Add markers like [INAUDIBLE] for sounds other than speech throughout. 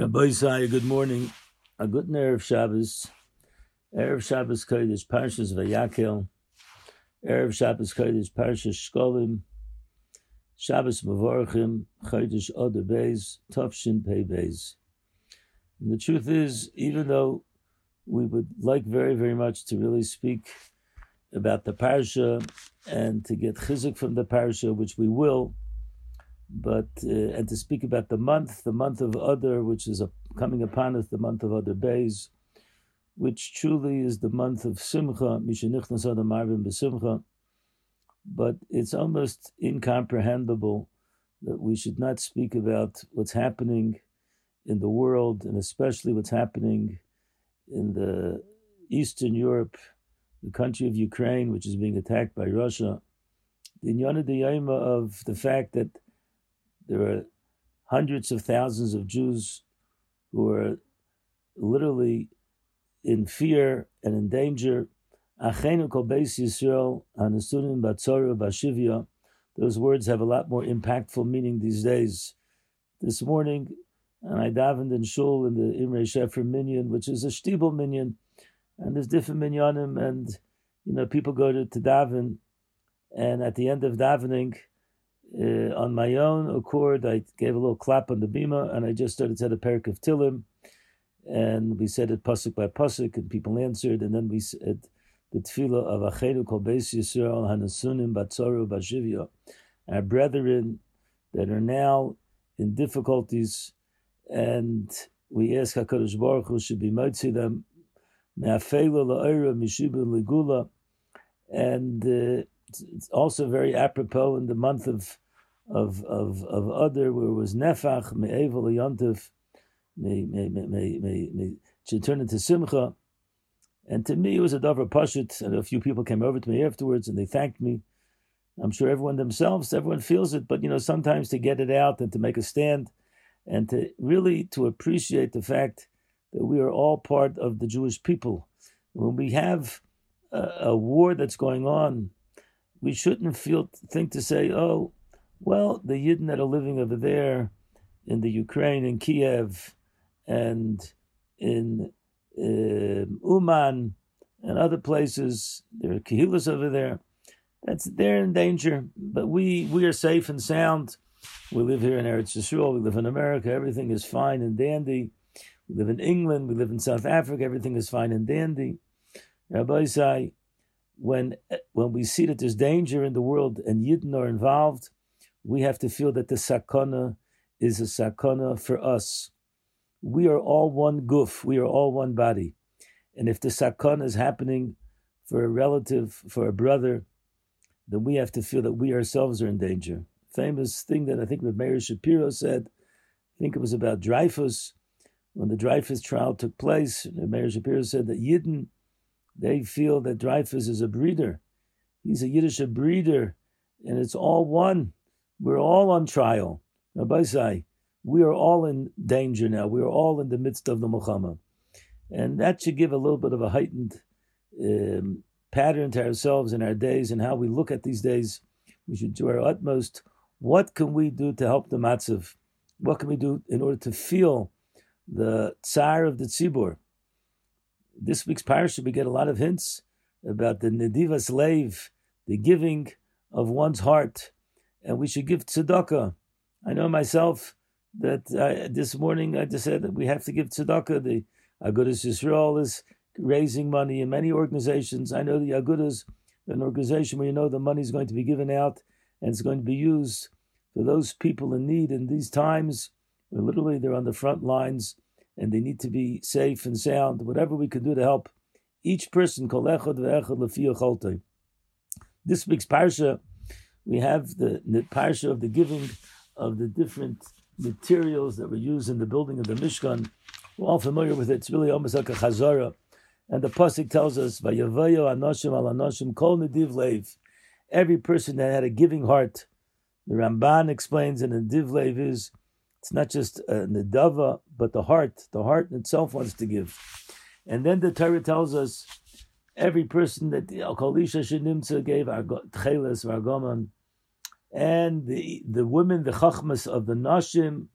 Rabbi Isaiah, good morning. A good Erev Shabbos. Erev Shabbos Kodesh Parshas Vayakel. Erev Shabbos Kodesh Parshas Shkolim. Shabbos Mavorachim Chodesh Oder Beis Tavshin Pei Beis. And the truth is, even though we would like very, very much to really speak about the parsha and to get chizuk from the parsha, which we will, but uh, and to speak about the month, the month of Adar, which is a, coming upon us, the month of Adar Beis, which truly is the month of Simcha, Mishenichnas Adar Marbin B'Simcha. But it's almost incomprehensible that we should not speak about what's happening in the world, and especially what's happening in the Eastern Europe, the country of Ukraine, which is being attacked by Russia. The Inyana of the fact that there are hundreds of thousands of Jews who are literally in fear and in danger. Those words have a lot more impactful meaning these days. This morning, and I davened in shul in the Imre Shefer minyan, which is a shtibel minyan, and there's different minyanim, and you know people go to, to daven, and at the end of davening, uh, on my own accord, I gave a little clap on the bima, and I just started to say the parak of Tilim, and we said it pasuk by pasuk, and people answered, and then we said the tefillah of Achedu Kol Beis Yisrael Hanasunim Batzoru Bashivya, our brethren that are now in difficulties, and we ask Hakadosh Baruch Hu should be motzi them, Me'afela la'ira mishibu legula, and uh, it's also very apropos in the month of of of of Adar, where it was Nefach Me'evel Yontif, me me me me me to turn into Simcha. And to me, it was a davar pashut, and a few people came over to me afterwards, and they thanked me. I'm sure everyone themselves, everyone feels it, but you know, sometimes to get it out and to make a stand, and to really to appreciate the fact that we are all part of the Jewish people. When we have a, a war that's going on, we shouldn't feel think to say, oh, well, the Yidden that are living over there in the Ukraine, in Kiev, and in uh, Uman and other places, there are Kehilas over there. That's they're in danger, but we we are safe and sound. We live here in Eretz Yisrael. We live in America. Everything is fine and dandy. We live in England. We live in South Africa. Everything is fine and dandy. Rabbi say, when eh, when we see that there's danger in the world and Yidden are involved, we have to feel that the sakana is a sakana for us. We are all one guf. We are all one body, and if the sakana is happening for a relative, for a brother, then we have to feel that we ourselves are in danger. Famous thing that I think Meir Shapiro said. I think it was about Dreyfus when the Dreyfus trial took place. Meir Shapiro said that Yidden they feel that Dreyfus is a breeder. He's a Yiddish breeder, and it's all one. We're all on trial. Rabbi say, we are all in danger now. We are all in the midst of the Muhammad. And that should give a little bit of a heightened um, pattern to ourselves in our days and how we look at these days. We should do our utmost. What can we do to help the matzav? What can we do in order to feel the tsar of the tzibur? This week's parsha, we get a lot of hints about the nedivas leiv, the giving of one's heart, and we should give tzedakah. I know myself that uh, this morning I just said that we have to give tzedakah. The Agudas Yisrael is raising money in many organizations. I know the Agudas, an organization where you know the money is going to be given out and it's going to be used for those people in need in these times literally they're on the front lines and they need to be safe and sound. Whatever we can do to help each person. This week's parsha, we have the, parsha of the giving of the different materials that were used in the building of the Mishkan. We're all familiar with it. It's really almost like a chazara. And the pasuk tells us, "Vayavayo anoshim al anoshim kol nediv leiv." Every person that had a giving heart. The Ramban explains, and a div is it's not just a nedava, but the heart. The heart itself wants to give. And then the Torah tells us every person that the Kalisha Shinimtza gave Tcheles Vargoman, and the the women, the chachmas of the Nashim,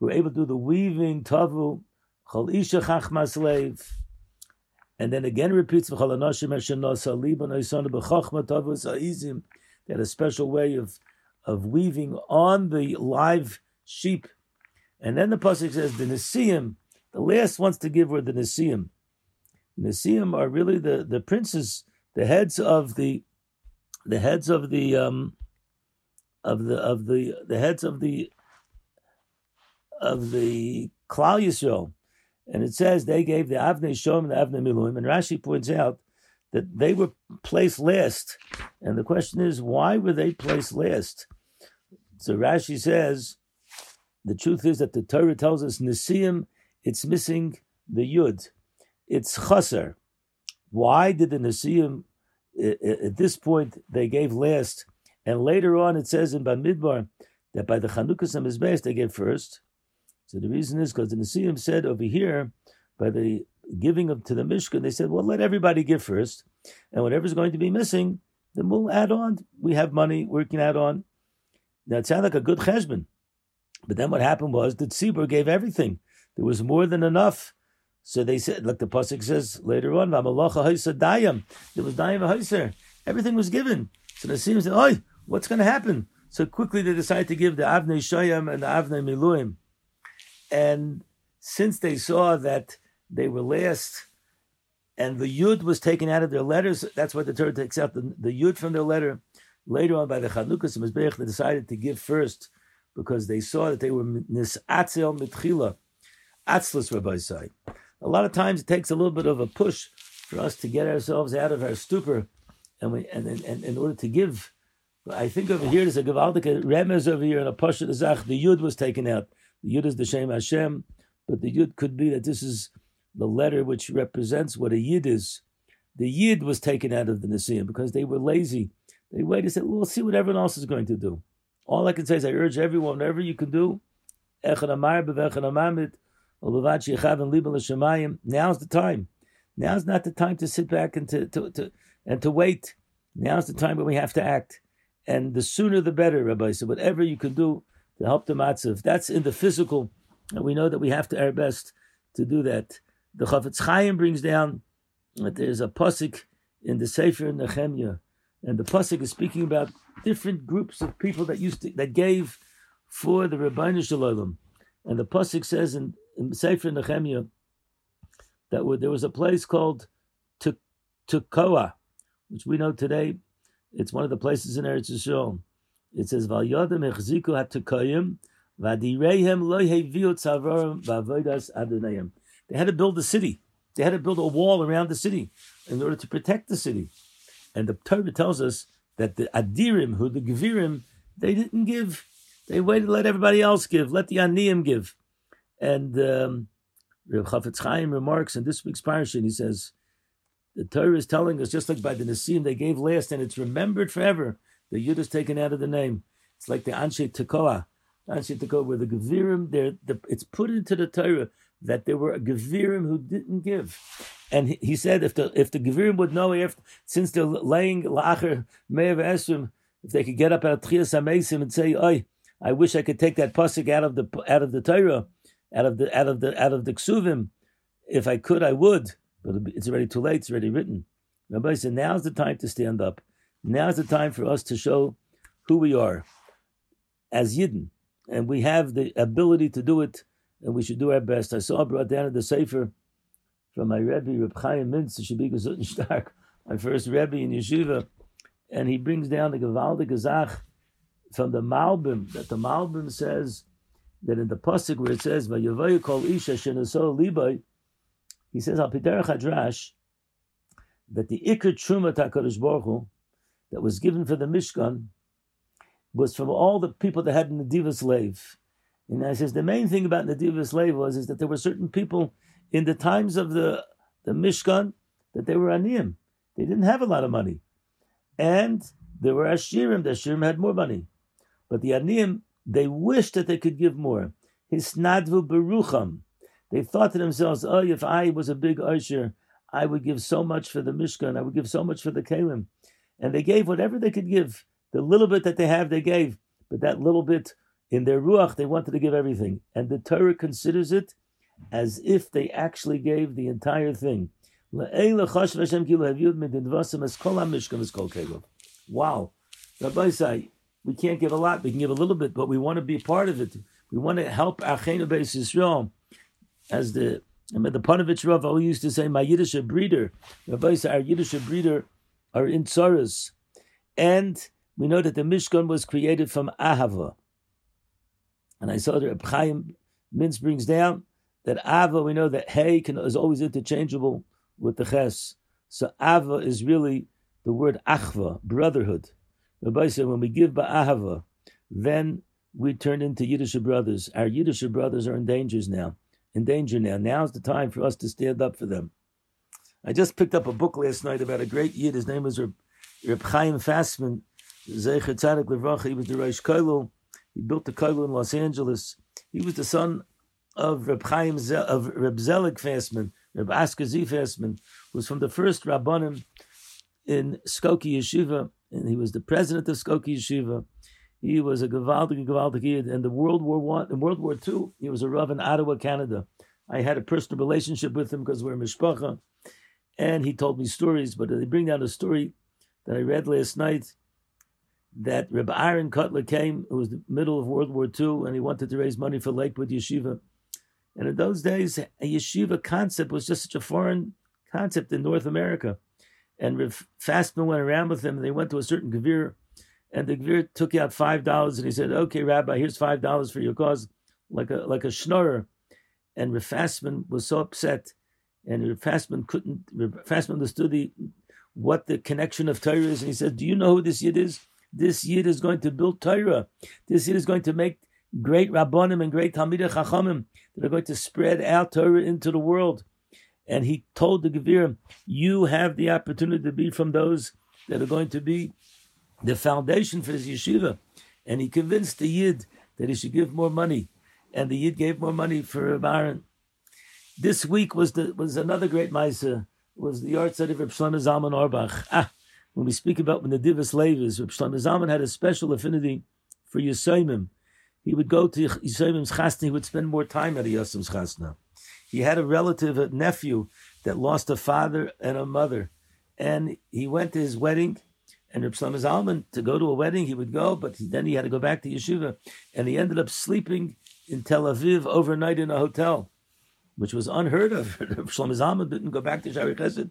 who were able to do the weaving, tavu, chol isha chachmas leiv, and then again repeats v'chol anoshim esher nosa liban oisonu b'chachma tavu sa'izim. They had a special way of of weaving on the live sheep. And then the pasuk says the Nisim, the last ones to give were the Nisim. The Nisim are really the, the princes, the heads of the the heads of the um of the of the the heads of the of the Klal Yisrael. And it says they gave the Avnei Shom and the Avnei Miluim. And Rashi points out that they were placed last. And the question is, why were they placed last? So Rashi says, the truth is that the Torah tells us Nisim, it's missing the Yud. It's Chaser. Why did the Nisim, at this point, they gave last? And later on, it says in Bamidbar that by the Chanukas and Mizbeis, they gave first. So the reason is because the Nisim said over here, by the giving of to the Mishkan, they said, well, let everybody give first. And whatever's going to be missing, then we'll add on. We have money, we can add on. Now it sounds like a good cheshbon, but then what happened was the tzibur gave everything. There was more than enough. So they said, like the pasuk says later on, "V'amalacha dayam." There was dayam ha'iser. Everything was given. So the Nisim said, "Oi, what's going to happen?" So quickly they decided to give the avnei shayam and the avnei miluim. And since they saw that they were last, and the yud was taken out of their letters, that's why the Torah takes out the, the yud from their letter. Later on, by the Chanukas and they decided to give first because they saw that they were nisatzel mitchila, atzlus Rabbi Say. A lot of times it takes a little bit of a push for us to get ourselves out of our stupor, and we and and, in order to give. I think over here there's a gavaldik remez over here and a pasha zach. The yud was taken out. The yud is the Shem Hashem, but the yud could be that this is the letter which represents what a yid is. The yid was taken out of the Nisim because they were lazy. They waited and said, we'll see what everyone else is going to do. All I can say is I urge everyone, whatever you can do, now's the time. Now's not the time to sit back and to, to, to and to wait. Now's the time when we have to act. And the sooner the better, Rabbi said. Whatever you can do to help the matzav. That's in the physical. And we know that we have to our best to do that. The Chafetz Chaim brings down that there's a pasuk in the Sefer Nehemiah and the pasuk is speaking about different groups of people that used to, that gave for the Rabbeinu Shalom. And the pasuk says in, in Sefer Nehemiah that there was a place called Tekoa, which we know today. It's one of the places in Eretz Yisrael. It says Valyodem echziku hatekoyim vadireihem lo heviu tzavarim v'avodas adonayim. They had to build a city. They had to build a wall around the city in order to protect the city. And the Torah tells us that the Adirim, who the Gevirim, they didn't give. They waited let everybody else give. Let the Aniyim give. And um, Reb Chafetz Chaim remarks in this week's parsha, he says, the Torah is telling us, just like by the Nisim they gave last, and it's remembered forever. The Yud is taken out of the name. It's like the Anshe Tekoa. Anshe Tekoa, where the Gevirim, the, it's put into the Torah that there were a Gevirim who didn't give. And he said, if the if the Gevirim would know, if since they're laying Lacher Me'ev Esrim, if they could get up at Trias Amesim and say, "Oi, I wish I could take that pasuk out of the out of the Torah, out of the out of the out of the Ksuvim. If I could, I would, but it's already too late. It's already written." Rabbi said, "Now's the time to stand up. Now's the time for us to show who we are as Yidden, and we have the ability to do it, and we should do our best." I saw brought down in the Sefer from my Rebbe, Reb Chaim Mintz, should be Stark, [LAUGHS] my first Rebbe in Yeshiva, and he brings down the Gevalde Gezach from the Malbim, that the Malbim says that in the Pasuk where it says, kol isha libay, he says, Al Piterach Hadrash, that the Iker Truma HaKadosh Baruch that was given for the Mishkan, was from all the people that had Nadiva slave. And I says the main thing about Nadiva slave was is that there were certain people in the times of the, the Mishkan that they were aniyim. They didn't have a lot of money. And there were Ashirim. The Ashirim had more money. But the aniyim, they wished that they could give more. Hisnadvu berucham. They thought to themselves, oh, if I was a big Asher, I would give so much for the Mishkan. I would give so much for the Kalim. And they gave whatever they could give. The little bit that they have, they gave. But that little bit In their ruach, they wanted to give everything, and the Torah considers it as if they actually gave the entire thing. Wow. Rabbi say, we can't give a lot, we can give a little bit, but we want to be part of it. We want to help Achenu Beis Yisrael. As the I mean, the Ponevitch Rav always used to say, my Yiddish breeder, Rabbi say, our Yiddish breeder are in Tzoras. And we know that the Mishkan was created from Ahava. And I saw that Chaim Mintz brings down that Ava, we know that Hey can, is always interchangeable with the Ches. So Ava is really the word Achva, brotherhood. Rabbi said, when we give Ba'ahava, then we turn into Yiddish brothers. Our Yiddish brothers are in danger now. In danger now. Now's the time for us to stand up for them. I just picked up a book last night about a great Yid. His name was Reb, Chaim Fasman, Zecher Tzadik Levracha. He was the Rosh Koilo. He built the Koilo in Los Angeles. He was the son of Reb Chaim Zel, of Reb Zelig Fasman, Reb Askazi Fasman, was from the first Rabbanim in Skokie Yeshiva, and he was the president of Skokie Yeshiva. He was a Gavaldik Gavaldik Yid, and the World War One, in World War Two, he was a Rav in Ottawa, Canada. I had a personal relationship with him because we're mishpacha, and he told me stories. But they bring down a story that I read last night that Rabbi Aaron Kotler came. It was the middle of World War II, and he wanted to raise money for Lakewood Yeshiva. And in those days, a yeshiva concept was just such a foreign concept in North America. And Rav Fasman went around with him, and they went to a certain Gavir, and the Gavir took out five dollars, and he said, "Okay, Rabbi, here's five dollars for your cause," like a like a schnorrer. And Rav Fasman was so upset, and Rav Fasman couldn't. Rav Fasman understood the, what the connection of Torah is, and he said, "Do you know who this yid is? This yid is going to build Torah. This yid is going to make great Rabbanim and great Talmidei Chachamim that are going to spread out Torah into the world. And he told the Gevir, you have the opportunity to be from those that are going to be the foundation for this yeshiva. And he convinced the Yid that he should give more money. And the Yid gave more money for Baron. This week was the was another great Maisa, was the art set of Reb Shlomo Zalman Auerbach. Ah, when we speak about when the Divas Levis, Reb Shlomo Zalman had a special affinity for Yisomim he would go to Yisrael's chasna, he would spend more time at Yosem's chasna. He had a relative, a nephew, that lost a father and a mother. And he went to his wedding, and Reb Shlomo Zalman, to go to a wedding, he would go, but then he had to go back to yeshiva. And he ended up sleeping in Tel Aviv overnight in a hotel, which was unheard of. [LAUGHS] Reb Shlomo Zalman didn't go back to Shaarei Chesed.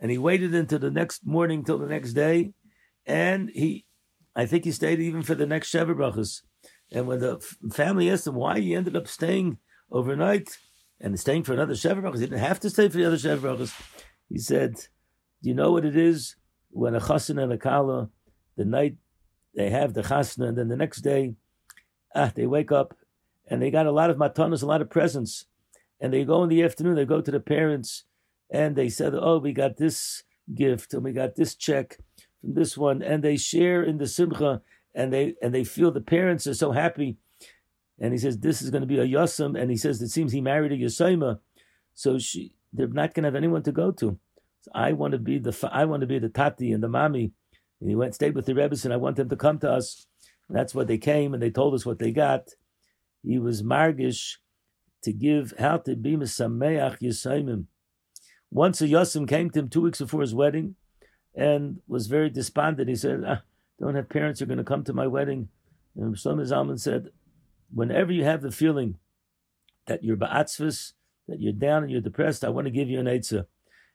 And he waited until the next morning, till the next day. And he, I think he stayed even for the next Sheva Brachas. And when the family asked him why he ended up staying overnight and staying for another Sheva Brachas, he didn't have to stay for the other Brachas. He said, Do you know what it is when a chasna and a kala, the night they have the chasna, and then the next day, ah, they wake up and they got a lot of matanas, a lot of presents. And they go in the afternoon, they go to the parents and they said, Oh, we got this gift and we got this check from this one. And they share in the simcha and they and they feel the parents are so happy. And he says this is going to be a yasam, and he says it seems he married a yasayma, so she they're not going to have anyone to go to. So I want to be the I want to be the tati and the mommy. And he went stayed with the rebbe, and I want them to come to us. And that's what they came, and they told us what they got. He was margish to give how to be misameach yisaimim. Once a yasim came to him two weeks before his wedding, and was very despondent. He said. Ah, don't have parents who are going to come to my wedding. And Shlomo Zalman said, whenever you have the feeling that you're ba'atzvus, that you're down and you're depressed, I want to give you an eitzah.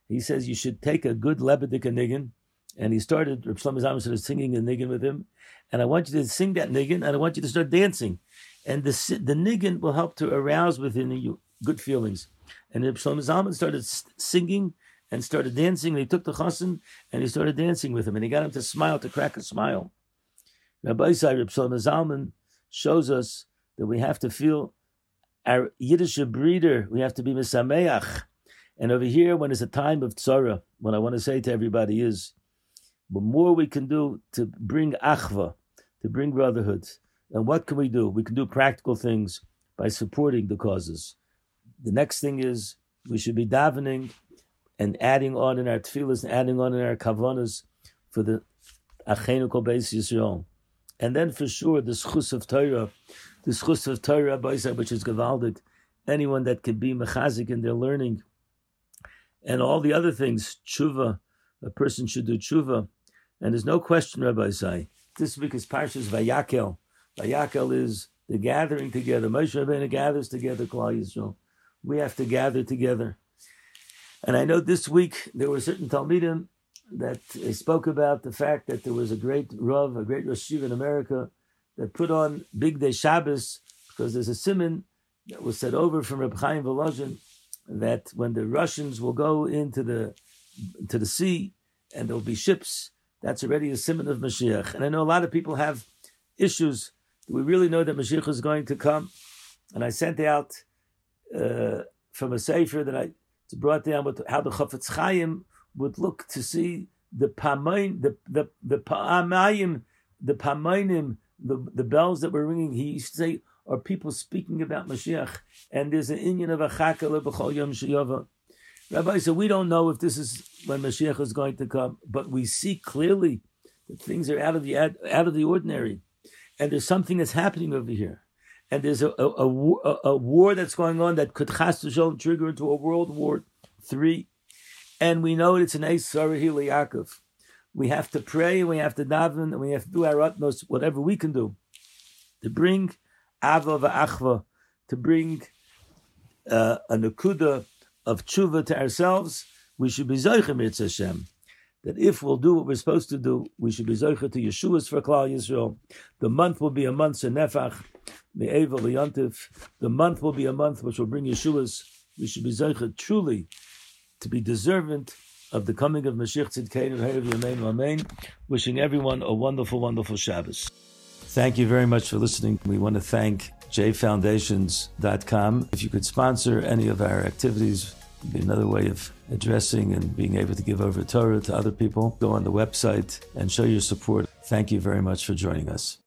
He says you should take a good lebedik niggin, and he started, Reb Shlomo Zalman started singing a niggin with him, and I want you to sing that niggin, and I want you to start dancing. And the, the niggin will help to arouse within you good feelings. And Reb Shlomo Zalman started singing and started dancing. And he took the chassan and he started dancing with him, and he got him to smile, to crack a smile. Rabbi Isai Reb Zalman shows us that we have to feel our Yiddish breeder. We have to be misameach. And over here, when it's a time of tzara, what I want to say to everybody is, the more we can do to bring achva, to bring brotherhood, and what can we do? We can do practical things by supporting the causes. The next thing is we should be davening and adding on in our tefillahs and adding on in our kavanas for the Achenu Kol Beis Yisrael. And then for sure, the schus of Torah, the schus of Torah, which is Gavaldik, anyone that can be mechazik in their learning, and all the other things, tshuva, a person should do tshuva. And there's no question, Rabbi Say, this week is Parshas Vayakel. Vayakel is the gathering together. Moshe Rabbeinu gathers together, Klal Yisrael. We have to gather together. And I know this week there were certain Talmidim that spoke about the fact that there was a great Rav, a great Rosh in America that put on Big Day Shabbos because there's a simon that was set over from Reb Chaim Volozhin that when the Russians will go into the to the sea and there'll be ships, that's already a simon of Mashiach. And I know a lot of people have issues. Do we really know that Mashiach is going to come? And I sent out uh, from a sefer that I brought down with how the Chafetz Chaim would look to see the pamayin, the the the pamayim, the pamainim, the the bells that were ringing. He used to say, are people speaking about Mashiach? And there's an Indian of a chakal b'chol yom sheyava. Rabbi said, we don't know if this is when Mashiach is going to come, but we see clearly that things are out of the out of the ordinary, and there's something that's happening over here, and there's a a, a, a, war that's going on that could chas trigger into a world war three and we know it's an Eisar Yaakov. We have to pray, we have to daven, and we have to do our utmost, whatever we can do, to bring Ava v'achva, to bring uh, a nakuda of tshuva to ourselves. We should be zoichem Hashem. That if we'll do what we're supposed to do, we should be zoichet to Yeshua's for Klal Yisrael. The month will be a month senefach, me'eva. The month will be a month which will bring Yeshua's. We should be zoichet truly to be deserving of the coming of Mashiach Tzidkeinu Herav Yameinu Amen. Wishing everyone a wonderful, wonderful Shabbos. Thank you very much for listening. We want to thank jfoundations.com. If you could sponsor any of our activities, be another way of addressing and being able to give over Torah to other people. Go on the website and show your support. Thank you very much for joining us.